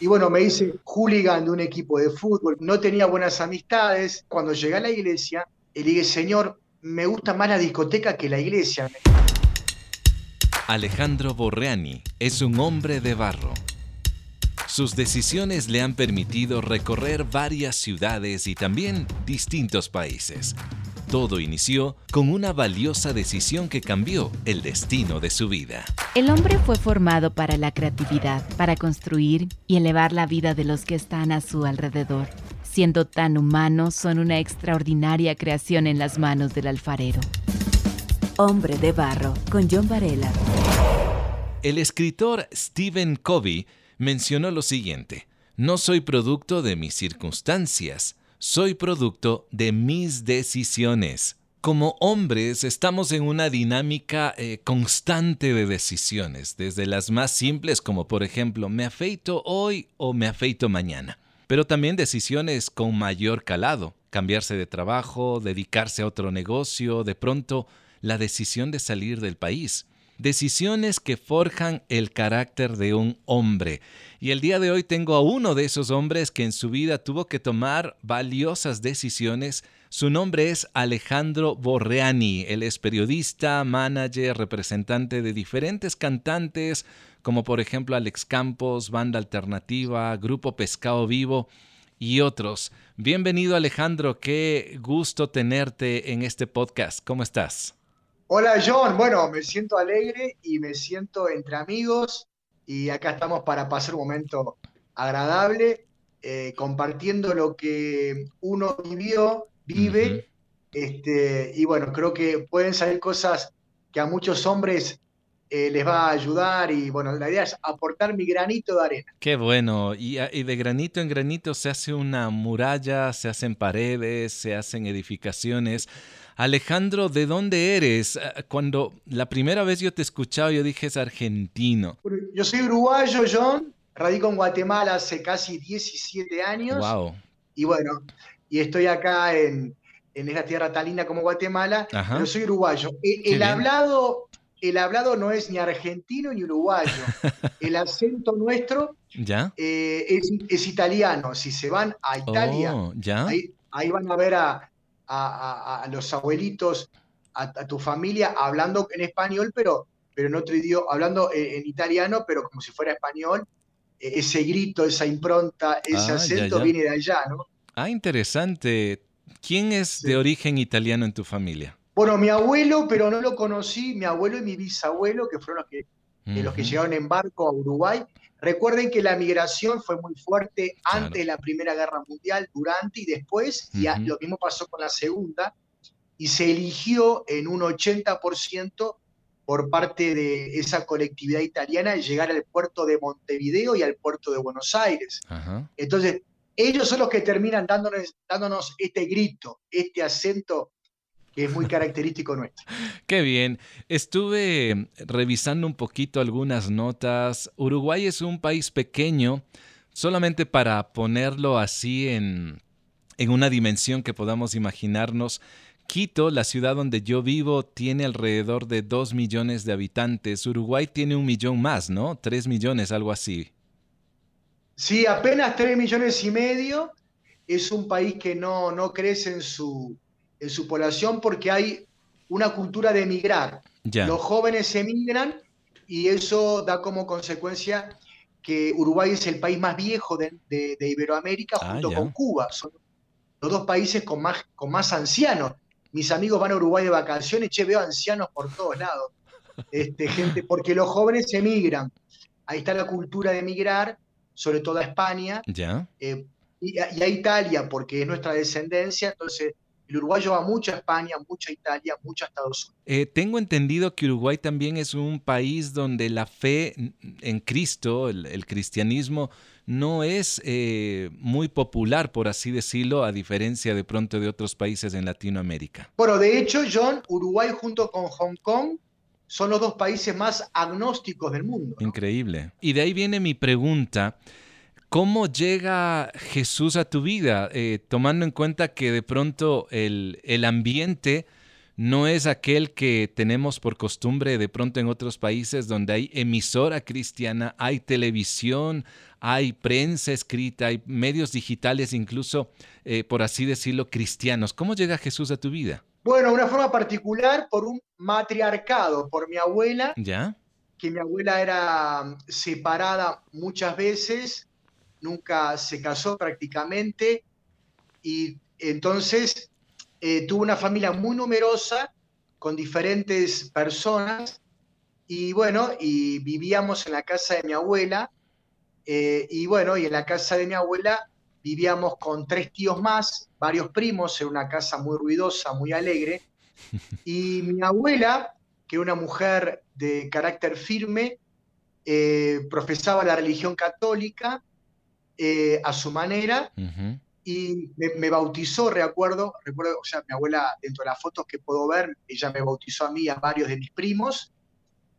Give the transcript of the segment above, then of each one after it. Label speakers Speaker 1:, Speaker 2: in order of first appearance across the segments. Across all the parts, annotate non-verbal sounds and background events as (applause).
Speaker 1: Y bueno, me hice hooligan de un equipo de fútbol, no tenía buenas amistades. Cuando llegué a la iglesia, le dije, Señor, me gusta más la discoteca que la iglesia.
Speaker 2: Alejandro Borreani es un hombre de barro. Sus decisiones le han permitido recorrer varias ciudades y también distintos países. Todo inició con una valiosa decisión que cambió el destino de su vida.
Speaker 3: El hombre fue formado para la creatividad, para construir y elevar la vida de los que están a su alrededor. Siendo tan humanos, son una extraordinaria creación en las manos del alfarero. Hombre de Barro, con John Varela.
Speaker 2: El escritor Stephen Covey mencionó lo siguiente, no soy producto de mis circunstancias, soy producto de mis decisiones. Como hombres estamos en una dinámica eh, constante de decisiones, desde las más simples como por ejemplo me afeito hoy o me afeito mañana, pero también decisiones con mayor calado, cambiarse de trabajo, dedicarse a otro negocio, de pronto la decisión de salir del país decisiones que forjan el carácter de un hombre. Y el día de hoy tengo a uno de esos hombres que en su vida tuvo que tomar valiosas decisiones. Su nombre es Alejandro Borreani. Él es periodista, manager, representante de diferentes cantantes, como por ejemplo Alex Campos, Banda Alternativa, Grupo Pescado Vivo y otros. Bienvenido Alejandro, qué gusto tenerte en este podcast. ¿Cómo estás?
Speaker 1: Hola John, bueno, me siento alegre y me siento entre amigos y acá estamos para pasar un momento agradable, eh, compartiendo lo que uno vivió, vive, este, y bueno, creo que pueden salir cosas que a muchos hombres eh, les va a ayudar y bueno, la idea es aportar mi granito de arena.
Speaker 2: Qué bueno, y, y, de granito en granito se hace una muralla, se hacen paredes, se hacen edificaciones. Alejandro, ¿de dónde eres? Ah, cuando la primera vez yo te escuchaba, yo dije es argentino.
Speaker 1: Yo soy uruguayo, John. Radico en Guatemala hace casi 17 años.
Speaker 2: Wow.
Speaker 1: Y bueno, y estoy acá en, en esa tierra tan linda como Guatemala. Yo soy uruguayo. E, el, hablado, el hablado no es ni argentino ni uruguayo. (laughs) el acento nuestro
Speaker 2: ¿Ya?
Speaker 1: Eh, es, es, italiano. Si se van a Italia,
Speaker 2: oh, ¿ya?
Speaker 1: Ahí, ahí van a ver a, a, los abuelitos, a, tu familia, hablando en español, pero, pero en otro idioma, hablando en, italiano, pero como si fuera español. E, ese grito, esa impronta, ese ah, acento viene de allá, ¿no?
Speaker 2: Ah, interesante. ¿Quién es de origen italiano en tu familia?
Speaker 1: Bueno, mi abuelo, pero no lo conocí, mi abuelo y mi bisabuelo, que fueron los que, los que llegaron en barco a Uruguay, Recuerden que la migración fue muy fuerte antes de la Primera Guerra Mundial, durante y después, y lo mismo pasó con la Segunda, y se eligió en un 80% por parte de esa colectividad italiana llegar al puerto de Montevideo y al puerto de Buenos Aires. Entonces, ellos son los que terminan dándonos, dándonos este grito, este acento que es muy característico nuestro. (laughs)
Speaker 2: Qué bien. Estuve revisando un poquito algunas notas. Uruguay es un país pequeño, solamente para ponerlo así en, en una dimensión que podamos imaginarnos. Quito, la ciudad donde yo vivo, tiene alrededor de dos millones de habitantes. Uruguay tiene un millón más, ¿no? Tres millones, algo así.
Speaker 1: Sí, apenas tres millones y medio. Es un país que no, no crece en su, en su población porque hay una cultura de emigrar. Los jóvenes emigran y eso da como consecuencia que Uruguay es el país más viejo de, Iberoamérica ah, junto con Cuba. Son los dos países con más, con más ancianos. Mis amigos van a Uruguay de vacaciones, che, veo ancianos por todos lados. Este, gente, porque los jóvenes emigran. Ahí está la cultura de emigrar, sobre todo a España. Eh, y, y, a Italia, porque es nuestra descendencia. Entonces, el uruguayo va mucho a España, mucho a Italia, mucho a Estados Unidos.
Speaker 2: Eh, tengo entendido que Uruguay también es un país donde la fe en Cristo, el, cristianismo, no es eh, muy popular, por así decirlo, a diferencia de pronto de otros países en Latinoamérica.
Speaker 1: Bueno, de hecho, John, Uruguay junto con Hong Kong son los dos países más agnósticos del mundo.
Speaker 2: Increíble. Y de ahí viene mi pregunta. ¿Cómo llega Jesús a tu vida? Eh, tomando en cuenta que de pronto el, ambiente no es aquel que tenemos por costumbre de pronto en otros países donde hay emisora cristiana, hay televisión, hay prensa escrita, hay medios digitales incluso, eh, por así decirlo, cristianos. ¿Cómo llega Jesús a tu vida?
Speaker 1: Bueno, una forma particular por un matriarcado, por mi abuela.
Speaker 2: ¿Ya?
Speaker 1: Que mi abuela era separada muchas veces, nunca se casó prácticamente, y entonces eh, tuvo una familia muy numerosa, con diferentes personas, y bueno, y vivíamos en la casa de mi abuela, eh, y bueno, y en la casa de mi abuela vivíamos con tres tíos más, varios primos, en una casa muy ruidosa, muy alegre. (laughs) Y mi abuela, que era una mujer de carácter firme, eh, profesaba la religión católica eh, a su manera y me, bautizó, recuerdo, recuerdo, o sea, mi abuela, dentro de las fotos que puedo ver, ella me bautizó a mí y a varios de mis primos,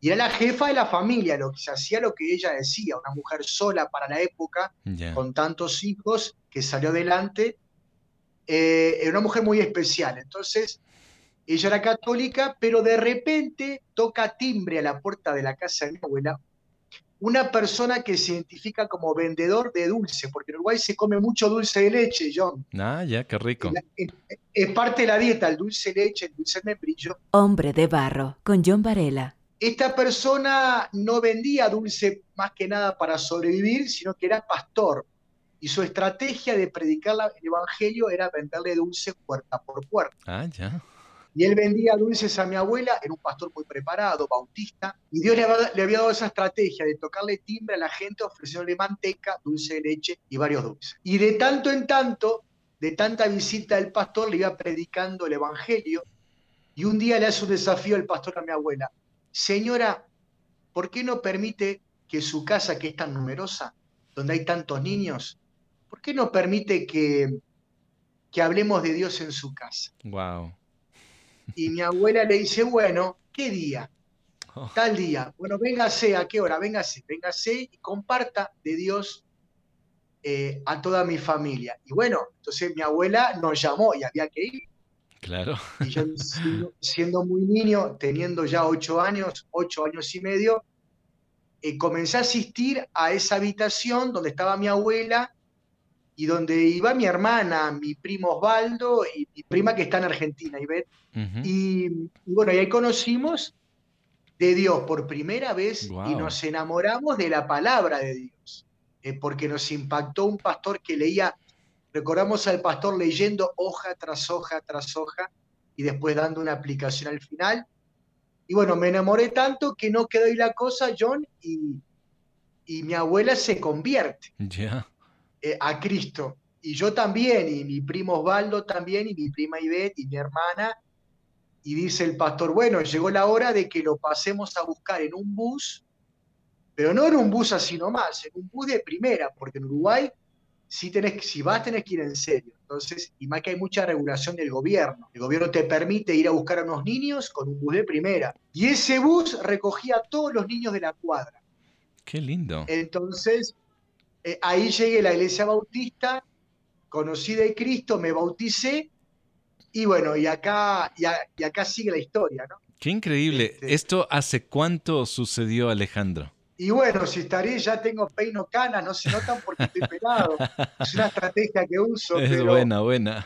Speaker 1: y era la jefa de la familia, lo que se hacía lo que ella decía, una mujer sola para la época, con tantos hijos, que salió adelante, eh, era una mujer muy especial. Entonces, ella era católica, pero de repente toca timbre a la puerta de la casa de mi abuela una persona que se identifica como vendedor de dulce, porque en Uruguay se come mucho dulce de leche, John.
Speaker 2: Ah, ya, qué rico.
Speaker 1: Es, parte de la dieta, el dulce de leche, el dulce de membrillo.
Speaker 3: Hombre de barro, con John Varela.
Speaker 1: Esta persona no vendía dulce más que nada para sobrevivir, sino que era pastor. Y su estrategia de predicar el evangelio era venderle dulce puerta por puerta.
Speaker 2: Ah, ya.
Speaker 1: Y él vendía dulces a mi abuela, era un pastor muy preparado, bautista, y Dios le había, dado esa estrategia de tocarle timbre a la gente ofreciéndole manteca, dulce de leche y varios dulces. Y de tanto en tanto, de tanta visita del pastor, le iba predicando el evangelio, y un día le hace un desafío el pastor a mi abuela, señora, ¿por qué no permite que su casa, que es tan numerosa, donde hay tantos niños, ¿por qué no permite que, que hablemos de Dios en su casa?
Speaker 2: Wow.
Speaker 1: Y mi abuela le dice, bueno, ¿qué día? Oh. Tal día. Bueno, véngase, ¿a qué hora? Véngase, véngase y comparta de Dios eh, a toda mi familia. Y bueno, entonces mi abuela nos llamó y había que ir.
Speaker 2: Claro.
Speaker 1: Y yo siendo, muy niño, teniendo ya ocho años, ocho años y medio, eh, comencé a asistir a esa habitación donde estaba mi abuela y donde iba mi hermana, mi primo Osvaldo y mi prima que está en Argentina, Ivette. y, bueno, y ahí conocimos de Dios por primera vez y nos enamoramos de la palabra de Dios, eh, porque nos impactó un pastor que leía Recordamos al pastor leyendo hoja tras hoja tras hoja y después dando una aplicación al final. Y bueno, me enamoré tanto que no quedó ahí la cosa, John, y, y mi abuela se convierte eh, a Cristo. Y yo también, y mi primo Osvaldo también, y mi prima Ivette, y mi hermana. Y dice el pastor, bueno, llegó la hora de que lo pasemos a buscar en un bus, pero no en un bus así nomás, en un bus de primera, porque en Uruguay si, tenés, si vas tenés que ir en serio. Entonces, y más que hay mucha regulación del gobierno. El gobierno te permite ir a buscar a unos niños con un bus de primera. Y ese bus recogía a todos los niños de la cuadra.
Speaker 2: Qué lindo.
Speaker 1: Entonces, eh, ahí llegué a la iglesia bautista, conocí de Cristo, me bauticé, y bueno, y acá, y, acá sigue la historia, ¿no?
Speaker 2: Qué increíble. Este ¿Esto hace cuánto sucedió, Alejandro?
Speaker 1: Y bueno, si estaré, ya tengo peino canas, no se notan porque estoy pelado. Es una estrategia que uso.
Speaker 2: Es buena, buena.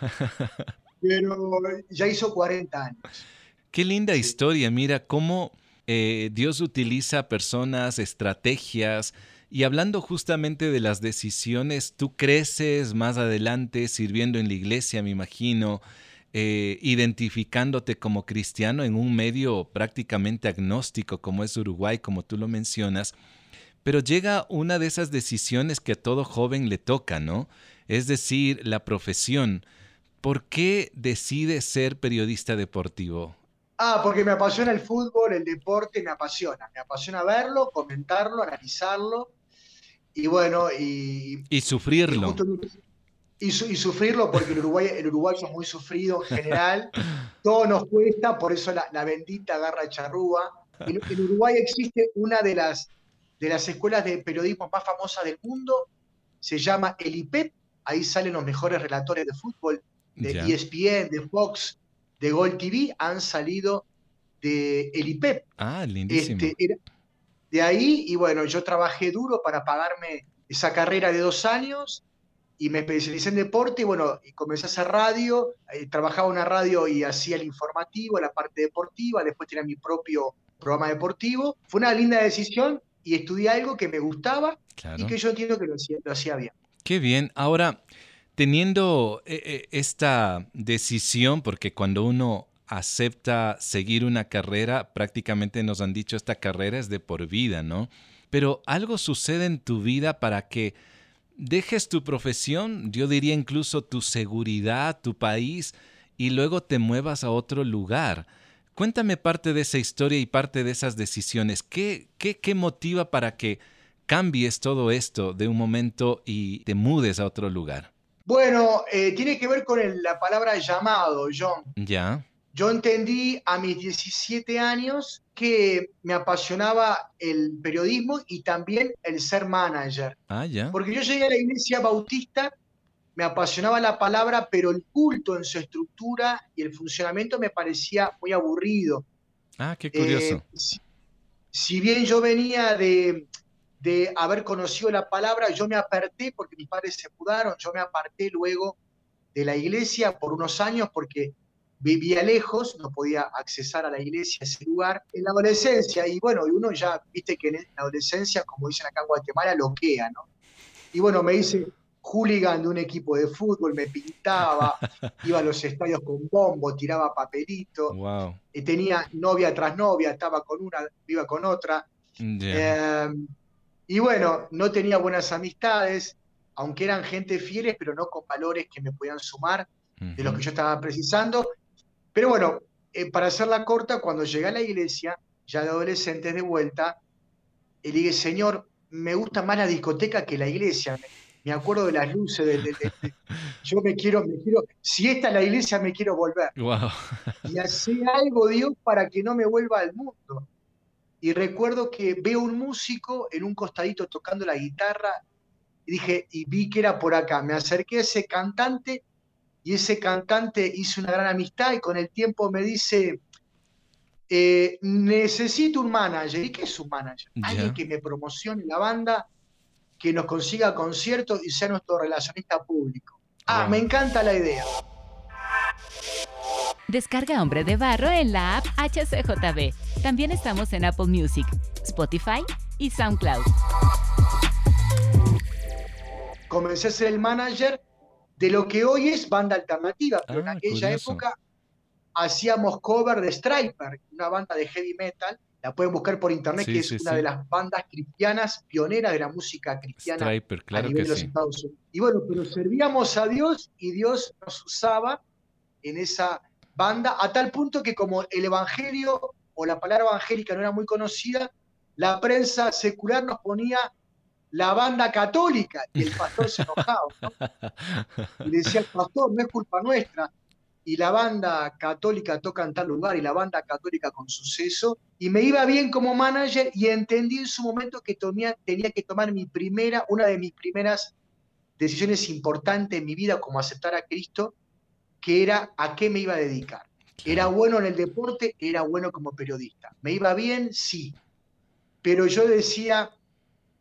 Speaker 1: pero ya hizo 40 años.
Speaker 2: Qué linda historia, mira cómo eh, Dios utiliza personas, estrategias, y hablando justamente de las decisiones, tú creces más adelante sirviendo en la iglesia, me imagino, eh, identificándote como cristiano en un medio prácticamente agnóstico como es Uruguay, como tú lo mencionas, pero llega una de esas decisiones que a todo joven le toca, ¿no? Es decir, la profesión. ¿Por qué decides ser periodista deportivo?
Speaker 1: Ah, porque me apasiona el fútbol, el deporte, me apasiona. Me apasiona verlo, comentarlo, analizarlo. Y bueno, y...
Speaker 2: Y sufrirlo
Speaker 1: y, sufrirlo porque el Uruguay, el uruguayo es muy sufrido en general, (laughs) todo nos cuesta, por eso la, bendita garra charrúa. En, en, Uruguay existe una de las, de las escuelas de periodismo más famosas del mundo, se llama el IPEP, ahí salen los mejores relatores de fútbol, de ESPN, de Fox, de Gold TV han salido de el IPEP.
Speaker 2: Ah, lindísimo. Este,
Speaker 1: de ahí, y bueno, yo trabajé duro para pagarme esa carrera de dos años y me especialicé en deporte y bueno, y comencé a hacer radio, eh, trabajaba en una radio y hacía el informativo, la parte deportiva, después tenía mi propio programa deportivo. Fue una linda decisión y estudié algo que me gustaba y que yo entiendo que lo hacía, bien.
Speaker 2: Qué bien. Ahora, teniendo eh, eh, esta decisión, porque cuando uno acepta seguir una carrera, prácticamente nos han dicho esta carrera es de por vida, ¿no? Pero algo sucede en tu vida para que dejes tu profesión, yo diría incluso tu seguridad, tu país, y luego te muevas a otro lugar. Cuéntame parte de esa historia y parte de esas decisiones. ¿Qué, qué, motiva para que cambies todo esto de un momento y te mudes a otro lugar?
Speaker 1: Bueno, eh, tiene que ver con la palabra llamado, John.
Speaker 2: Ya.
Speaker 1: Yo entendí a mis 17 años que me apasionaba el periodismo y también el ser manager.
Speaker 2: Ah, ya.
Speaker 1: Porque yo llegué a la iglesia bautista, me apasionaba la palabra, pero el culto en su estructura y el funcionamiento me parecía muy aburrido.
Speaker 2: Ah, qué curioso. Eh,
Speaker 1: si, bien yo venía de, de haber conocido la palabra, yo me aparté porque mis padres se mudaron, yo me aparté luego de la iglesia por unos años porque vivía lejos, no podía accesar a la iglesia, a ese lugar, en la adolescencia, y bueno, y uno ya, viste que en la adolescencia, como dicen acá en Guatemala, loquea, ¿no? Y bueno, me hice hooligan de un equipo de fútbol, me pintaba, (laughs) iba a los estadios con bombo, tiraba papelito,
Speaker 2: wow.
Speaker 1: y tenía novia tras novia, estaba con una, iba con otra. Em, y bueno, no tenía buenas amistades, aunque eran gente fieles, pero no con valores que me podían sumar de los que yo estaba precisando. Pero bueno, eh, para hacerla corta, cuando llegué a la iglesia, ya de adolescentes de vuelta, le dije, Señor, me gusta más la discoteca que la iglesia. Me, acuerdo de las luces, de, yo me quiero, me quiero, si esta es la iglesia, me quiero volver. y hacer algo, Dios, para que no me vuelva al mundo. Y recuerdo que veo un músico en un costadito tocando la guitarra, y dije, y vi que era por acá. Me acerqué a ese cantante y ese cantante hizo una gran amistad y con el tiempo me dice, eh, necesito un manager. ¿Y qué es un manager? Alguien que me promocione la banda, que nos consiga conciertos y sea nuestro relacionista público. Ah, me encanta la idea.
Speaker 3: Descarga Hombre de Barro en la app HCJB. También estamos en Apple Music, Spotify y SoundCloud.
Speaker 1: Comencé a ser el manager de lo que hoy es banda alternativa, pero en ah, aquella época hacíamos cover de Striper, una banda de heavy metal, la pueden buscar por internet, que es una de las bandas cristianas pioneras de la música cristiana
Speaker 2: Striper, claro a nivel de los Estados Unidos.
Speaker 1: Y bueno, pero servíamos a Dios y Dios nos usaba en esa banda, a tal punto que como el evangelio o la palabra evangélica no era muy conocida, la prensa secular nos ponía la banda católica y el pastor se enojaba. (laughs) Y decía, el pastor, no es culpa nuestra. Y la banda católica toca en tal lugar y la banda católica con suceso. Y me iba bien como manager y entendí en su momento que tenía que tomar mi primera, una de mis primeras decisiones importantes en mi vida como aceptar a Cristo, que era a qué me iba a dedicar. Era bueno en el deporte, era bueno como periodista. ¿Me iba bien? Sí. Pero yo decía,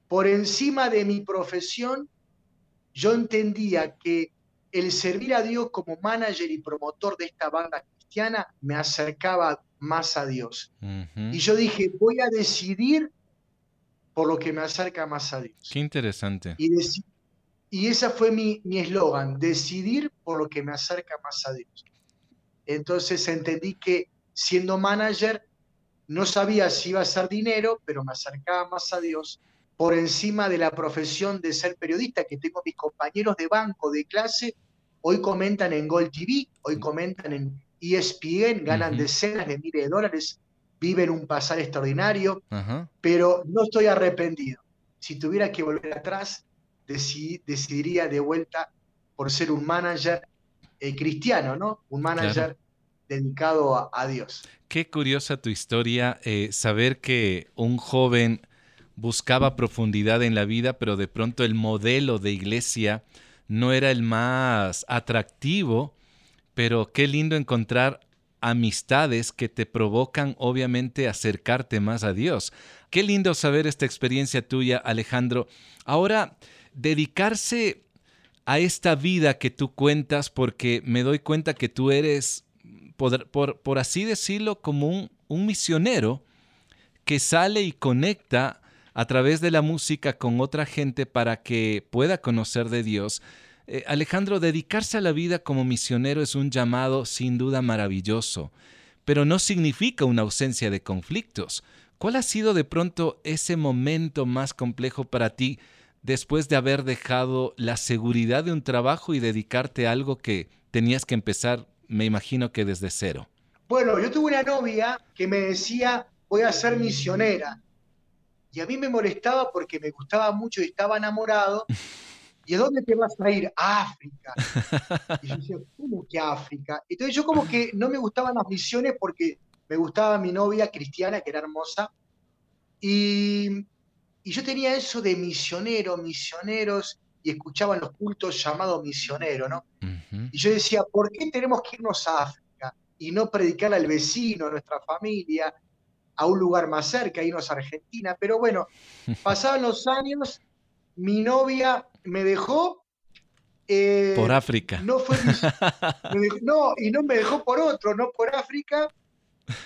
Speaker 1: por encima de mi profesión, yo entendía que el servir a Dios como manager y promotor de esta banda cristiana me acercaba más a Dios. Y yo dije, voy a decidir por lo que me acerca más a Dios.
Speaker 2: Qué interesante.
Speaker 1: Y, y ese fue mi eslogan, decidir por lo que me acerca más a Dios. Entonces entendí que siendo manager no sabía si iba a ser dinero, pero me acercaba más a Dios por encima de la profesión de ser periodista, que tengo mis compañeros de banco, de clase, hoy comentan en Gold TV, hoy comentan en ESPN, ganan decenas de miles de dólares, viven un pasar extraordinario, pero no estoy arrepentido. Si tuviera que volver atrás, decidiría de vuelta por ser un manager eh, cristiano, ¿no? Un manager dedicado a, Dios.
Speaker 2: Qué curiosa tu historia, eh, saber que un joven buscaba profundidad en la vida, pero de pronto el modelo de iglesia no era el más atractivo, pero qué lindo encontrar amistades que te provocan obviamente acercarte más a Dios. Qué lindo saber esta experiencia tuya, Alejandro. Ahora, dedicarse a esta vida que tú cuentas, porque me doy cuenta que tú eres, por, así decirlo, como un misionero que sale y conecta a través de la música con otra gente para que pueda conocer de Dios. Eh, Alejandro, dedicarse a la vida como misionero es un llamado sin duda maravilloso, pero no significa una ausencia de conflictos. ¿Cuál ha sido de pronto ese momento más complejo para ti después de haber dejado la seguridad de un trabajo y dedicarte a algo que tenías que empezar, me imagino que desde cero?
Speaker 1: Bueno, yo tuve una novia que me decía, voy a ser misionera. Y a mí me molestaba porque me gustaba mucho y estaba enamorado. (laughs) ¿Y a dónde te vas a ir? África. Y yo decía, ¿cómo que África? Entonces yo como que no me gustaban las misiones porque me gustaba mi novia cristiana, que era hermosa. Y, y yo tenía eso de misionero, misioneros, y escuchaba en los cultos llamado misionero, ¿no? Y yo decía, ¿por qué tenemos que irnos a África y no predicar al vecino, a nuestra familia, a un lugar más cerca, irnos a Argentina? Pero bueno, (laughs) pasaban los años, mi novia me dejó.
Speaker 2: Eh, por África.
Speaker 1: No, fue, (laughs) no, y no me dejó por otro, no por África.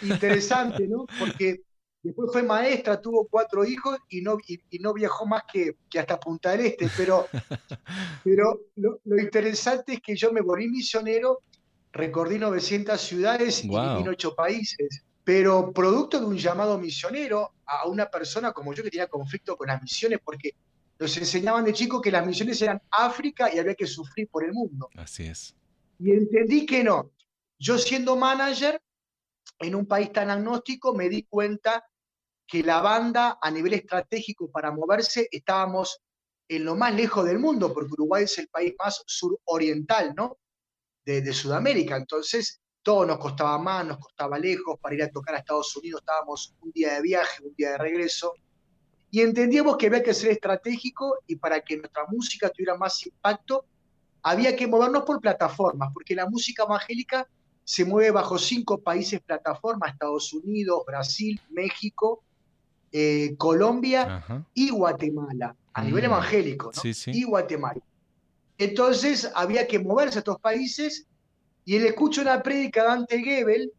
Speaker 1: Interesante, ¿no? Porque después fue maestra, tuvo cuatro hijos y no, y, no viajó más que, que, hasta Punta del Este. Pero, (laughs) pero lo, interesante es que yo me volví misionero, recorrí 900 ciudades y en ocho países. Pero producto de un llamado misionero a una persona como yo que tenía conflicto con las misiones, porque nos enseñaban de chico que las misiones eran África y había que sufrir por el mundo.
Speaker 2: Así es.
Speaker 1: Y entendí que no. Yo siendo manager en un país tan agnóstico me di cuenta que la banda a nivel estratégico para moverse estábamos en lo más lejos del mundo, porque Uruguay es el país más suroriental, ¿no? De, de Sudamérica. Entonces, todo nos costaba más, nos costaba lejos. Para ir a tocar a Estados Unidos estábamos un día de viaje, un día de regreso y entendíamos que había que ser estratégico y para que nuestra música tuviera más impacto, había que movernos por plataformas, porque la música evangélica se mueve bajo cinco países plataformas, Estados Unidos, Brasil, México, eh, Colombia y Guatemala, a nivel mm. evangélico, ¿no? y Guatemala. Entonces había que moverse a estos países y él escucha una prédica de Dante Gebel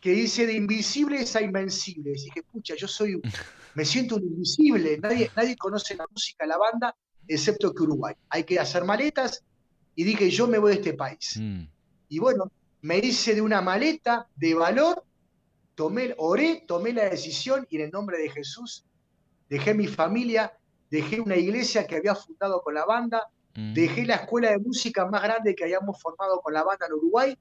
Speaker 1: que dice de invisibles a invencibles. Y dije, escucha, yo soy (laughs) me siento un invisible, nadie, nadie conoce la música, la banda, excepto que Uruguay. Hay que hacer maletas y dije, yo me voy de este país. Mm. Y bueno, me hice de una maleta de valor, tomé, oré, tomé la decisión y en el nombre de Jesús dejé mi familia, dejé una iglesia que había fundado con la banda, mm. dejé la escuela de música más grande que habíamos formado con la banda en Uruguay,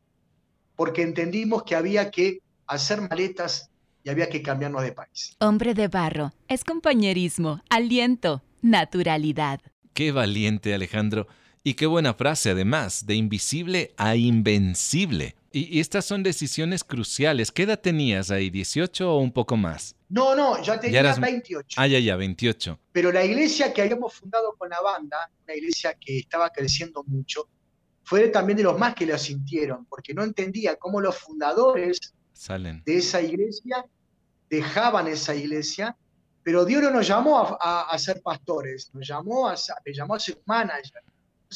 Speaker 1: porque entendimos que había que hacer maletas y había que cambiarnos de país.
Speaker 3: Hombre de barro, es compañerismo, aliento, naturalidad.
Speaker 2: Qué valiente, Alejandro. Y qué buena frase, además, de invisible a invencible. Y, estas son decisiones cruciales. ¿Qué edad tenías ahí? ¿18 o un poco más?
Speaker 1: No, no, ya tenía 28.
Speaker 2: Ah, ya, ya, 28.
Speaker 1: Pero la iglesia que habíamos fundado con la banda, una iglesia que estaba creciendo mucho, fue también de los más que lo sintieron, porque no entendía cómo los fundadores de esa iglesia, dejaban esa iglesia, pero Dios no nos llamó a, ser pastores, nos llamó a, llamó a ser manager.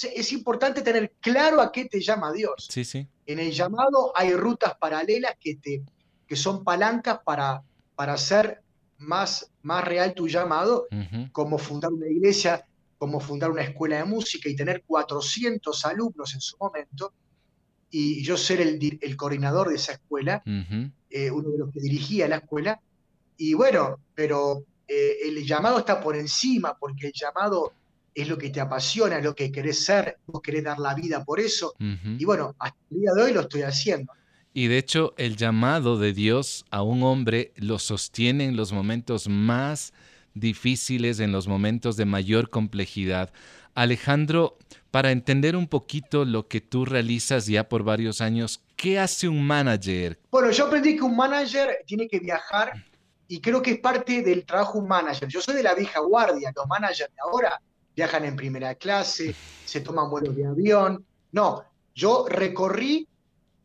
Speaker 1: Es importante tener claro a qué te llama Dios.
Speaker 2: Sí, sí.
Speaker 1: En el llamado hay rutas paralelas que, te, que son palancas para, para hacer más, más real tu llamado, como fundar una iglesia, como fundar una escuela de música y tener 400 alumnos en su momento y yo ser el, el coordinador de esa escuela, eh, uno de los que dirigía la escuela. Y bueno, pero eh, el llamado está por encima, porque el llamado es lo que te apasiona, es lo que querés ser, vos querés dar la vida por eso. Y bueno, hasta el día de hoy lo estoy haciendo.
Speaker 2: Y de hecho, el llamado de Dios a un hombre lo sostiene en los momentos más difíciles, en los momentos de mayor complejidad. Alejandro, para entender un poquito lo que tú realizas ya por varios años, ¿qué hace un manager?
Speaker 1: Bueno, yo aprendí que un manager tiene que viajar y creo que es parte del trabajo un manager. Yo soy de la vieja guardia, los managers de ahora viajan en primera clase, (laughs) se toman vuelos de avión. No, yo recorrí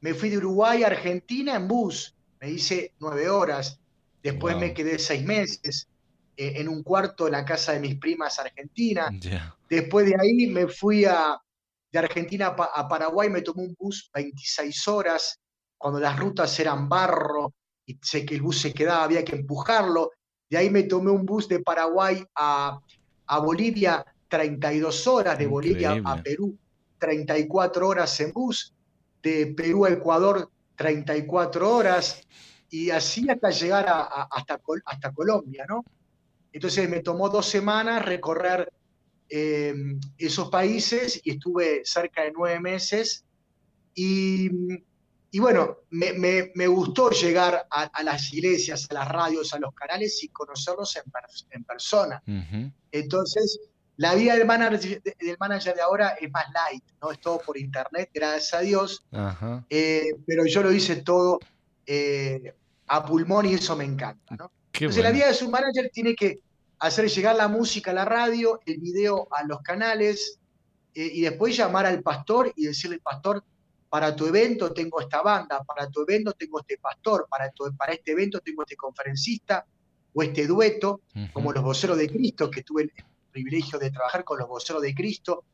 Speaker 1: me fui de Uruguay a Argentina en bus, me hice nueve horas, después me quedé seis meses eh, en un cuarto en la casa de mis primas argentinas, después de ahí me fui a, de Argentina a Paraguay, me tomé un bus 26 horas, cuando las rutas eran barro y sé que el bus se quedaba, había que empujarlo, de ahí me tomé un bus de Paraguay a, a Bolivia 32 horas, de Bolivia a Perú 34 horas en bus, de Perú a Ecuador 34 horas, y así hasta llegar a, hasta, hasta Colombia, ¿no? Entonces me tomó dos semanas recorrer eh, esos países y estuve cerca de nueve meses. Y, y bueno, me, me, gustó llegar a, las iglesias, a las radios, a los canales y conocerlos en, en persona. Entonces, la vida del manager, del manager de ahora es más light, ¿no? Es todo por internet, gracias a Dios. Eh, pero yo lo hice todo eh, a pulmón y eso me encanta, ¿no? Entonces la vida de su manager tiene que hacer llegar la música a la radio, el video a los canales eh, y después llamar al pastor y decirle, pastor, para tu evento tengo esta banda, para tu evento tengo este pastor, para, para este evento tengo este conferencista o este dueto, como los voceros de Cristo, que tuve privilegio de trabajar con los voceros de Cristo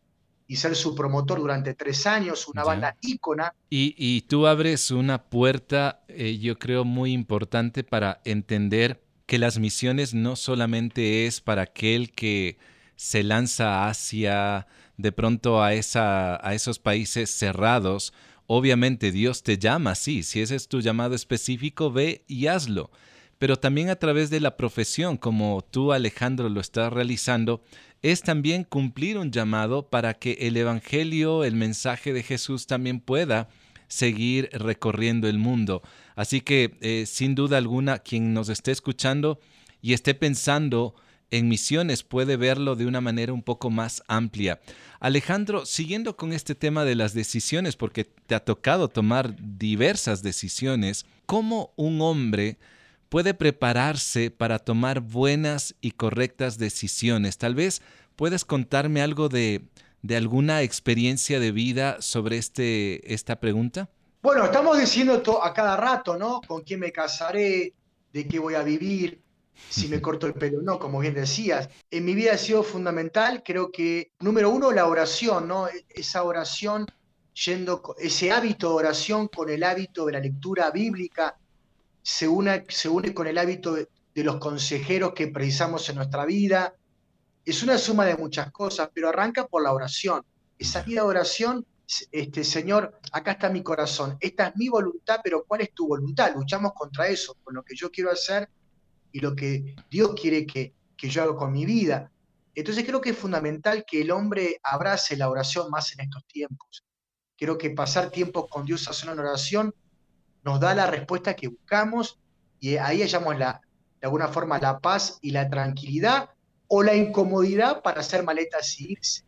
Speaker 1: y ser su promotor durante tres años, una banda ícona.
Speaker 2: Y, tú abres una puerta, eh, yo creo, muy importante para entender que las misiones no solamente es para aquel que se lanza hacia de pronto a, esa, a esos países cerrados. Obviamente Dios te llama, sí, si ese es tu llamado específico, ve y hazlo pero también a través de la profesión, como tú Alejandro lo estás realizando, es también cumplir un llamado para que el Evangelio, el mensaje de Jesús también pueda seguir recorriendo el mundo. Así que, eh, sin duda alguna, quien nos esté escuchando y esté pensando en misiones puede verlo de una manera un poco más amplia. Alejandro, siguiendo con este tema de las decisiones, porque te ha tocado tomar diversas decisiones, ¿cómo un hombre puede prepararse para tomar buenas y correctas decisiones. Tal vez puedes contarme algo de, alguna experiencia de vida sobre este, esta pregunta.
Speaker 1: Bueno, estamos diciendo a cada rato, ¿no? ¿Con quién me casaré? ¿De qué voy a vivir? Si me (laughs) corto el pelo no, como bien decías. En mi vida ha sido fundamental, creo que, número uno, la oración, ¿no? E-, esa oración yendo, ese hábito de oración con el hábito de la lectura bíblica, se une, se une con el hábito de, los consejeros que precisamos en nuestra vida. Es una suma de muchas cosas, pero arranca por la oración. Esa vida de oración, este, Señor, acá está mi corazón, esta es mi voluntad, pero ¿cuál es tu voluntad? Luchamos contra eso, con lo que yo quiero hacer y lo que Dios quiere que, que yo haga con mi vida. Entonces creo que es fundamental que el hombre abrace la oración más en estos tiempos. Creo que pasar tiempo con Dios haciendo una oración nos da la respuesta que buscamos y ahí hallamos la, de alguna forma la paz y la tranquilidad o la incomodidad para hacer maletas y irse.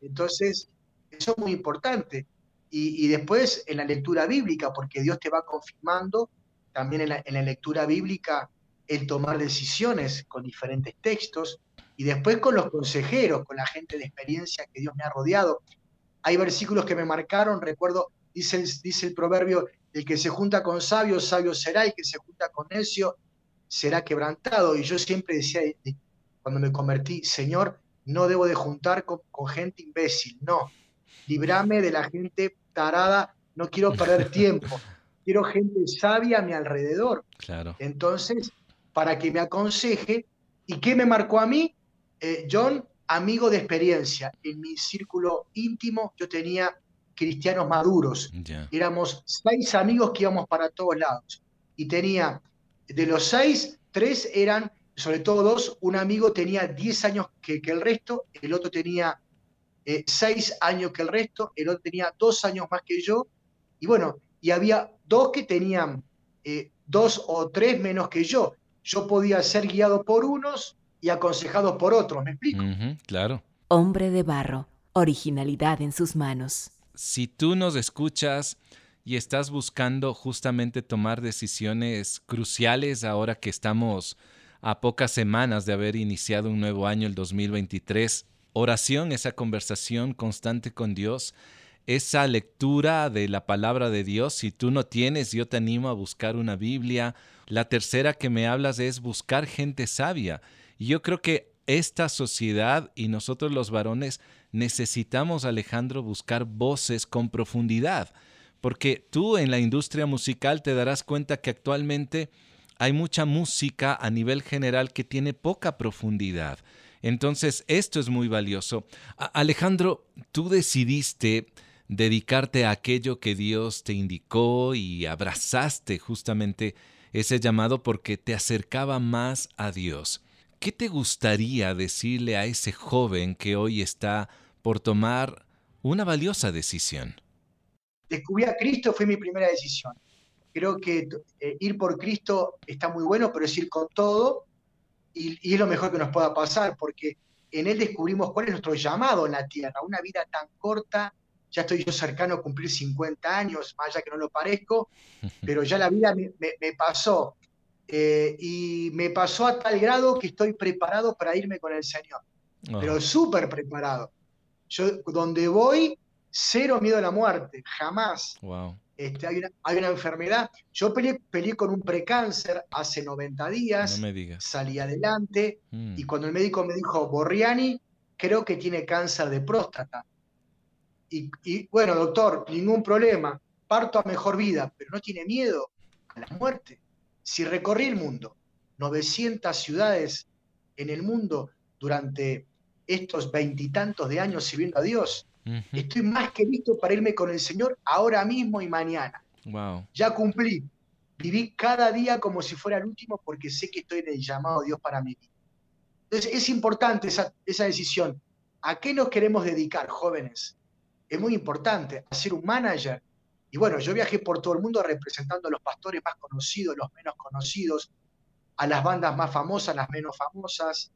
Speaker 1: Entonces, eso es muy importante. Y, después en la lectura bíblica, porque Dios te va confirmando también en la, en la lectura bíblica el tomar decisiones con diferentes textos y después con los consejeros, con la gente de experiencia que Dios me ha rodeado. Hay versículos que me marcaron, recuerdo Dice el, proverbio, el que se junta con sabio, sabio será, y el que se junta con necio será quebrantado. Y yo siempre decía, cuando me convertí, Señor, no debo de juntar con, gente imbécil, no. Librame de la gente tarada, no quiero perder (laughs) tiempo. Quiero gente sabia a mi alrededor.
Speaker 2: Claro.
Speaker 1: Entonces, para que me aconseje, ¿y qué me marcó a mí? Eh, John, amigo de experiencia. En mi círculo íntimo yo tenía cristianos maduros. Éramos seis amigos que íbamos para todos lados. Y tenía, de los seis, tres eran, sobre todo dos, un amigo tenía diez años que, el resto, el otro tenía eh, seis años que el resto, el otro tenía dos años más que yo. Y bueno, y había dos que tenían eh, dos o tres menos que yo. Yo podía ser guiado por unos y aconsejado por otros, ¿me explico?
Speaker 2: claro.
Speaker 3: Hombre de barro, originalidad en sus manos
Speaker 2: si tú nos escuchas y estás buscando justamente tomar decisiones cruciales ahora que estamos a pocas semanas de haber iniciado un nuevo año, el 2023, oración, esa conversación constante con Dios, esa lectura de la palabra de Dios. Si tú no tienes, yo te animo a buscar una Biblia. La tercera que me hablas es buscar gente sabia. Y yo creo que esta sociedad y nosotros los varones necesitamos, Alejandro, buscar voces con profundidad. Porque tú en la industria musical te darás cuenta que actualmente hay mucha música a nivel general que tiene poca profundidad. Entonces, esto es muy valioso. Alejandro, tú decidiste dedicarte a aquello que Dios te indicó y abrazaste justamente ese llamado porque te acercaba más a Dios. ¿Qué te gustaría decirle a ese joven que hoy está por tomar una valiosa decisión?
Speaker 1: Descubrí a Cristo fue mi primera decisión. Creo que eh, ir por Cristo está muy bueno, pero es ir con todo y, es lo mejor que nos pueda pasar, porque en Él descubrimos cuál es nuestro llamado en la tierra, una vida tan corta, ya estoy yo cercano a cumplir 50 años, más allá que no lo parezco, (laughs) pero ya la vida me, pasó, eh, y me pasó a tal grado que estoy preparado para irme con el Señor, pero súper preparado. Yo donde voy, cero miedo a la muerte, jamás. Wow. Este, hay, una, enfermedad. Yo peleé, con un precáncer hace 90 días, salí adelante mm. y cuando el médico me dijo, Borriani, creo que tiene cáncer de próstata. Y, y, bueno, doctor, ningún problema, parto a mejor vida, pero no tiene miedo a la muerte. Si recorrí el mundo, 900 ciudades en el mundo durante estos veintitantos de años sirviendo a Dios, Estoy más que listo para irme con el Señor ahora mismo y mañana. Ya cumplí. Viví cada día como si fuera el último porque sé que estoy en el llamado de Dios para mi vida. Entonces es importante esa, esa decisión. ¿A qué nos queremos dedicar, jóvenes? Es muy importante. A ser un manager. Y bueno, yo viajé por todo el mundo representando a los pastores más conocidos, los menos conocidos, a las bandas más famosas, las menos famosas,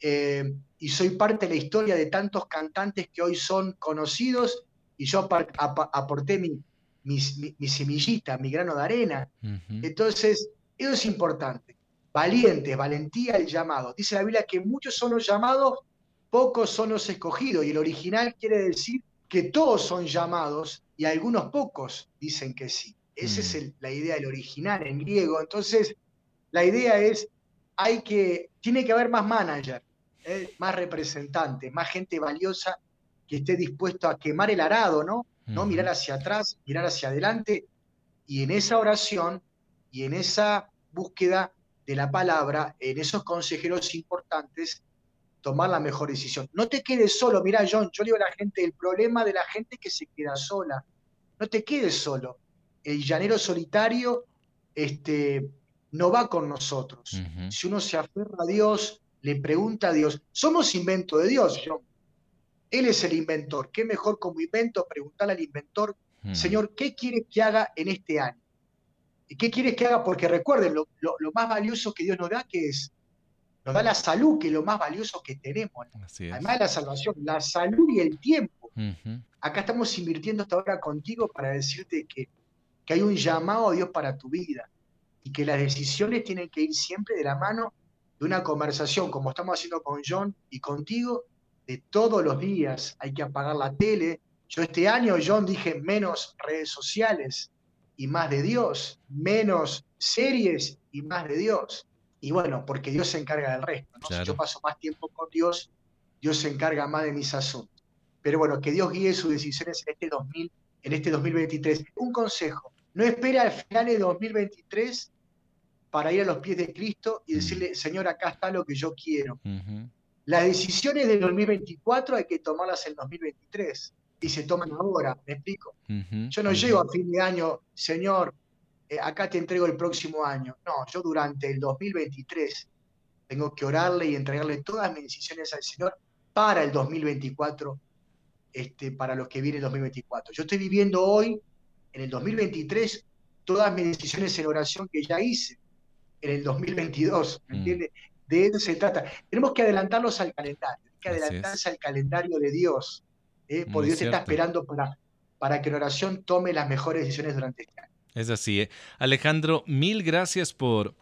Speaker 1: eh, y soy parte de la historia de tantos cantantes que hoy son conocidos y yo aporté mi, mi, semillita, mi grano de arena. Entonces, eso es importante. Valientes, valentía, el llamado. Dice la Biblia que muchos son los llamados, pocos son los escogidos. Y el original quiere decir que todos son llamados y algunos pocos dicen que sí. Esa es mm. la idea del original en griego. Entonces, la idea es, hay que, tiene que haber más manager, ¿eh? más representantes, más gente valiosa que esté dispuesto a quemar el arado, ¿no? No mirar hacia atrás, mirar hacia adelante y en esa oración y en esa búsqueda de la palabra, en esos consejeros importantes, tomar la mejor decisión. No te quedes solo, mira John, yo digo a la gente, el problema de la gente que se queda sola, no te quedes solo. El llanero solitario este, no va con nosotros. Si uno se aferra a Dios, le pregunta a Dios, somos invento de Dios, John. Él es el inventor. ¿Qué mejor como invento preguntarle al inventor, hmm. Señor, ¿qué quieres que haga en este año? ¿Y qué quieres que haga? Porque recuerden, lo, más valioso que Dios nos da, que es, nos da la salud, que es lo más valioso que tenemos. Además de la salvación, la salud y el tiempo. Acá estamos invirtiendo hasta ahora contigo para decirte que, que hay un llamado a Dios para tu vida y que las decisiones tienen que ir siempre de la mano de una conversación como estamos haciendo con John y contigo, de todos los días. Hay que apagar la tele. Yo este año, John, dije menos redes sociales y más de Dios, menos series y más de Dios. Y bueno, porque Dios se encarga del resto. Si yo paso más tiempo con Dios, Dios se encarga más de mis asuntos. Pero bueno, que Dios guíe sus decisiones en este, 2000, en este 2023. Un consejo, no espere al final de 2023 para ir a los pies de Cristo y decirle, Señor, acá está lo que yo quiero. Las decisiones del 2024 hay que tomarlas en 2023 y se toman ahora, ¿me explico? Yo no llego a fin de año, Señor, eh, acá te entrego el próximo año. No, yo durante el 2023 tengo que orarle y entregarle todas mis decisiones al Señor para el 2024, este, para los que viene el 2024. Yo estoy viviendo hoy, en el 2023, todas mis decisiones en oración que ya hice en el 2022, ¿me mm. entiendes? De eso se trata. Tenemos que adelantarnos al calendario, hay que adelantarse al calendario de Dios, ¿eh? porque Dios está esperando para, para que la oración tome las mejores decisiones durante este año.
Speaker 2: Es así. ¿eh? Alejandro, mil gracias por,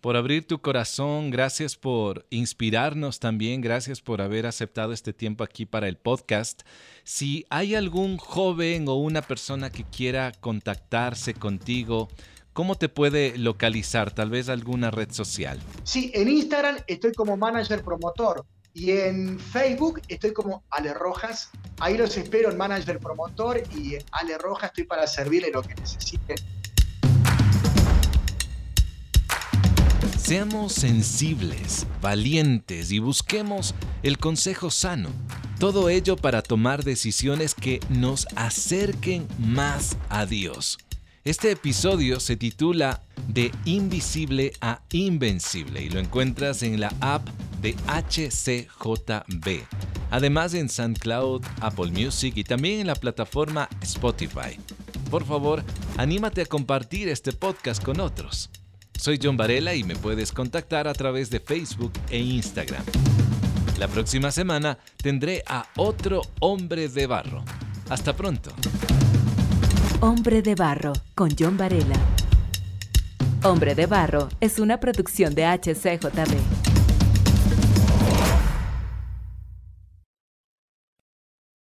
Speaker 2: por abrir tu corazón, gracias por inspirarnos también, gracias por haber aceptado este tiempo aquí para el podcast. Si hay algún joven o una persona que quiera contactarse contigo, ¿cómo te puede localizar? Tal vez alguna red social.
Speaker 1: Sí, en Instagram estoy como manager promotor y en Facebook estoy como Ale Rojas. Ahí los espero en manager promotor y Ale Rojas estoy para servirle lo que necesiten
Speaker 2: Seamos sensibles, valientes y busquemos el consejo sano. Todo ello para tomar decisiones que nos acerquen más a Dios. Este episodio se titula De Invisible a Invencible y lo encuentras en la app de HCJB. Además en SoundCloud, Apple Music y también en la plataforma Spotify. Por favor, anímate a compartir este podcast con otros. Soy John Varela y me puedes contactar a través de Facebook e Instagram. La próxima semana tendré a otro hombre de barro. Hasta pronto.
Speaker 3: Hombre de barro con John Varela. Hombre de barro es una producción de HCJB.